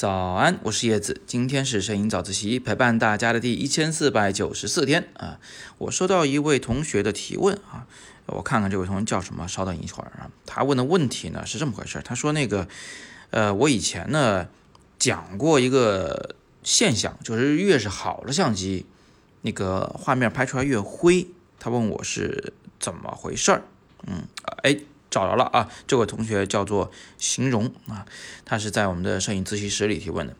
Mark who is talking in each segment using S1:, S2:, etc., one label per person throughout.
S1: 早安，我是叶子，今天是摄影早自习陪伴大家的第一千四百九十四天啊。我收到一位同学的提问啊，我看看这位同学叫什么，稍等一会儿啊。他问的问题呢是这么回事，他说那个，呃，我以前呢讲过一个现象，就是越是好的相机，那个画面拍出来越灰。他问我是怎么回事儿，嗯，哎。找着了啊！这位同学叫做形容啊，他是在我们的摄影自习室里提问的。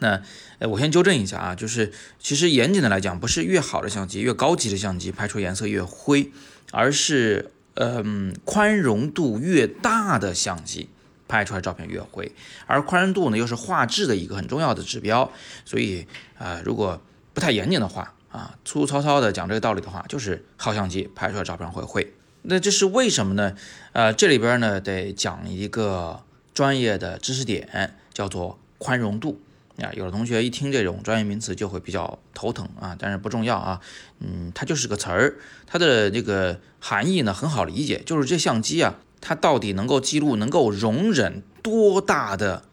S1: 那呃，我先纠正一下啊，就是其实严谨的来讲，不是越好的相机、越高级的相机拍出颜色越灰，而是嗯，宽容度越大的相机拍出来照片越灰。而宽容度呢，又是画质的一个很重要的指标。所以啊，如果不太严谨的话啊，粗粗糙糙的讲这个道理的话，就是好相机拍出来照片会灰。那这是为什么呢？呃，这里边呢得讲一个专业的知识点，叫做宽容度啊。有的同学一听这种专业名词就会比较头疼啊，但是不重要啊。嗯，它就是个词儿，它的这个含义呢很好理解，就是这相机啊，它到底能够记录、能够容忍多大的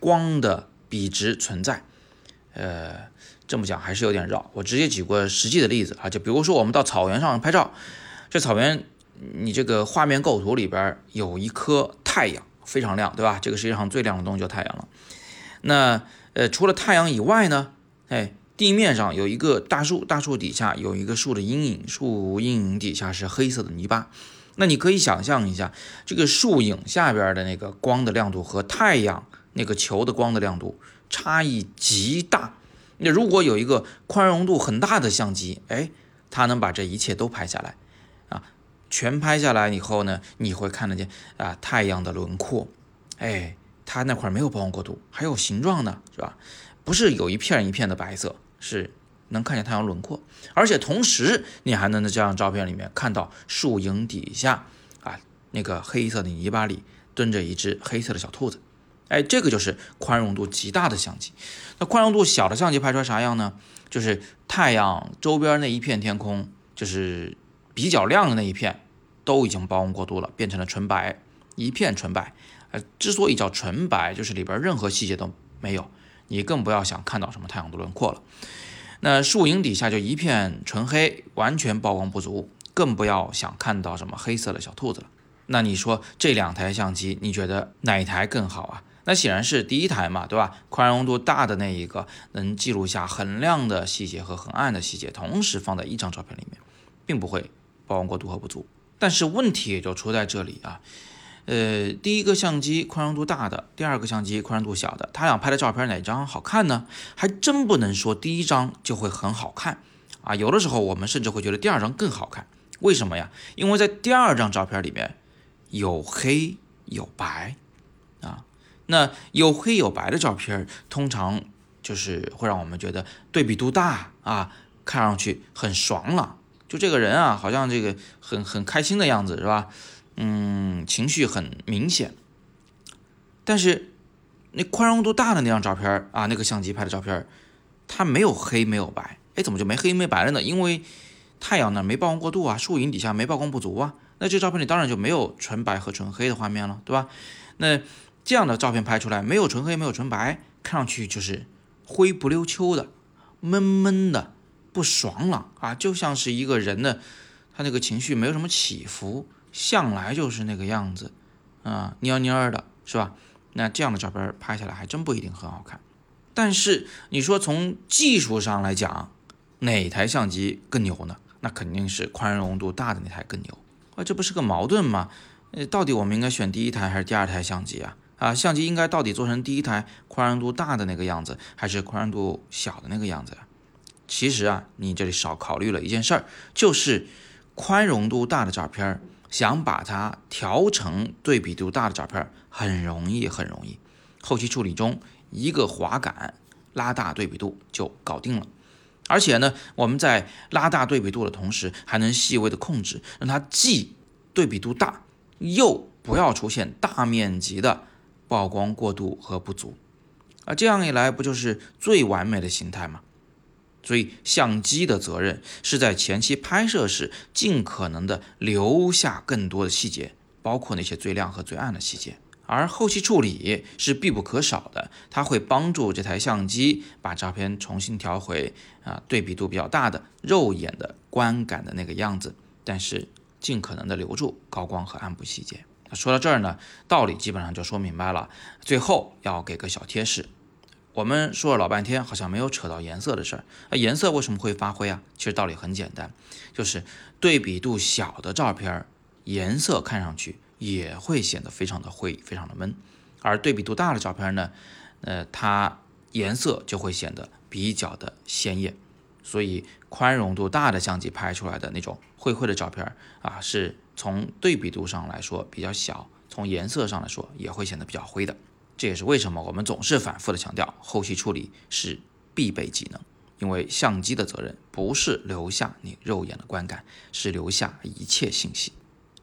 S1: 光的比值存在？呃，这么讲还是有点绕，我直接举个实际的例子啊，就比如说我们到草原上拍照，这草原。你这个画面构图里边有一颗太阳，非常亮，对吧？这个世界上最亮的东西就太阳了。那呃，除了太阳以外呢？哎，地面上有一个大树，大树底下有一个树的阴影，树阴影底下是黑色的泥巴。那你可以想象一下，这个树影下边的那个光的亮度和太阳那个球的光的亮度差异极大。那如果有一个宽容度很大的相机，哎，它能把这一切都拍下来。全拍下来以后呢，你会看得见啊太阳的轮廓，哎，它那块没有曝光过度，还有形状呢，是吧？不是有一片一片的白色，是能看见太阳轮廓，而且同时你还能在这张照片里面看到树影底下啊那个黑色的泥巴里蹲着一只黑色的小兔子，哎，这个就是宽容度极大的相机。那宽容度小的相机拍出来啥样呢？就是太阳周边那一片天空，就是。比较亮的那一片都已经曝光过度了，变成了纯白，一片纯白。呃，之所以叫纯白，就是里边任何细节都没有，你更不要想看到什么太阳的轮廓了。那树影底下就一片纯黑，完全曝光不足，更不要想看到什么黑色的小兔子了。那你说这两台相机，你觉得哪一台更好啊？那显然是第一台嘛，对吧？宽容度大的那一个，能记录下很亮的细节和很暗的细节，同时放在一张照片里面，并不会。曝光过度和不足，但是问题也就出在这里啊。呃，第一个相机宽容度大的，第二个相机宽容度小的，他俩拍的照片哪张好看呢？还真不能说第一张就会很好看啊。有的时候我们甚至会觉得第二张更好看，为什么呀？因为在第二张照片里面有黑有白啊。那有黑有白的照片，通常就是会让我们觉得对比度大啊，看上去很爽朗。就这个人啊，好像这个很很开心的样子，是吧？嗯，情绪很明显。但是那宽容度大的那张照片啊，那个相机拍的照片，它没有黑没有白，哎，怎么就没黑没白了呢？因为太阳呢没曝光过度啊，树影底下没曝光不足啊，那这照片里当然就没有纯白和纯黑的画面了，对吧？那这样的照片拍出来，没有纯黑没有纯白，看上去就是灰不溜秋的，闷闷的。不爽朗啊，就像是一个人的，他那个情绪没有什么起伏，向来就是那个样子，啊，蔫蔫的，是吧？那这样的照片拍下来还真不一定很好看。但是你说从技术上来讲，哪台相机更牛呢？那肯定是宽容度大的那台更牛啊，这不是个矛盾吗？呃，到底我们应该选第一台还是第二台相机啊？啊，相机应该到底做成第一台宽容度大的那个样子，还是宽容度小的那个样子呀？其实啊，你这里少考虑了一件事儿，就是宽容度大的照片，想把它调成对比度大的照片，很容易，很容易。后期处理中，一个滑杆拉大对比度就搞定了。而且呢，我们在拉大对比度的同时，还能细微的控制，让它既对比度大，又不要出现大面积的曝光过度和不足。啊，这样一来，不就是最完美的形态吗？所以，相机的责任是在前期拍摄时尽可能的留下更多的细节，包括那些最亮和最暗的细节而后期处理是必不可少的，它会帮助这台相机把照片重新调回啊对比度比较大的肉眼的观感的那个样子，但是尽可能的留住高光和暗部细节。说到这儿呢，道理基本上就说明白了。最后要给个小贴士，我们说了老半天，好像没有扯到颜色的事儿。那颜色为什么会发灰啊？其实道理很简单，就是对比度小的照片，颜色看上去。也会显得非常的灰，非常的闷，而对比度大的照片呢，呃，它颜色就会显得比较的鲜艳，所以宽容度大的相机拍出来的那种灰灰的照片啊，是从对比度上来说比较小，从颜色上来说也会显得比较灰的。这也是为什么我们总是反复的强调，后期处理是必备技能，因为相机的责任不是留下你肉眼的观感，是留下一切信息。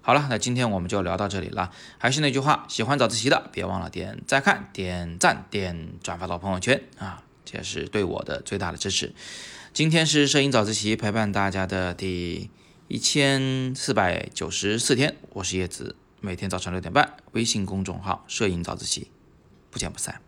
S1: 好了，那今天我们就聊到这里了。还是那句话，喜欢早自习的，别忘了点再看、点赞、点转发到朋友圈啊，这是对我的最大的支持。今天是摄影早自习陪伴大家的第一千四百九十四天，我是叶子，每天早上六点半，微信公众号“摄影早自习”，不见不散。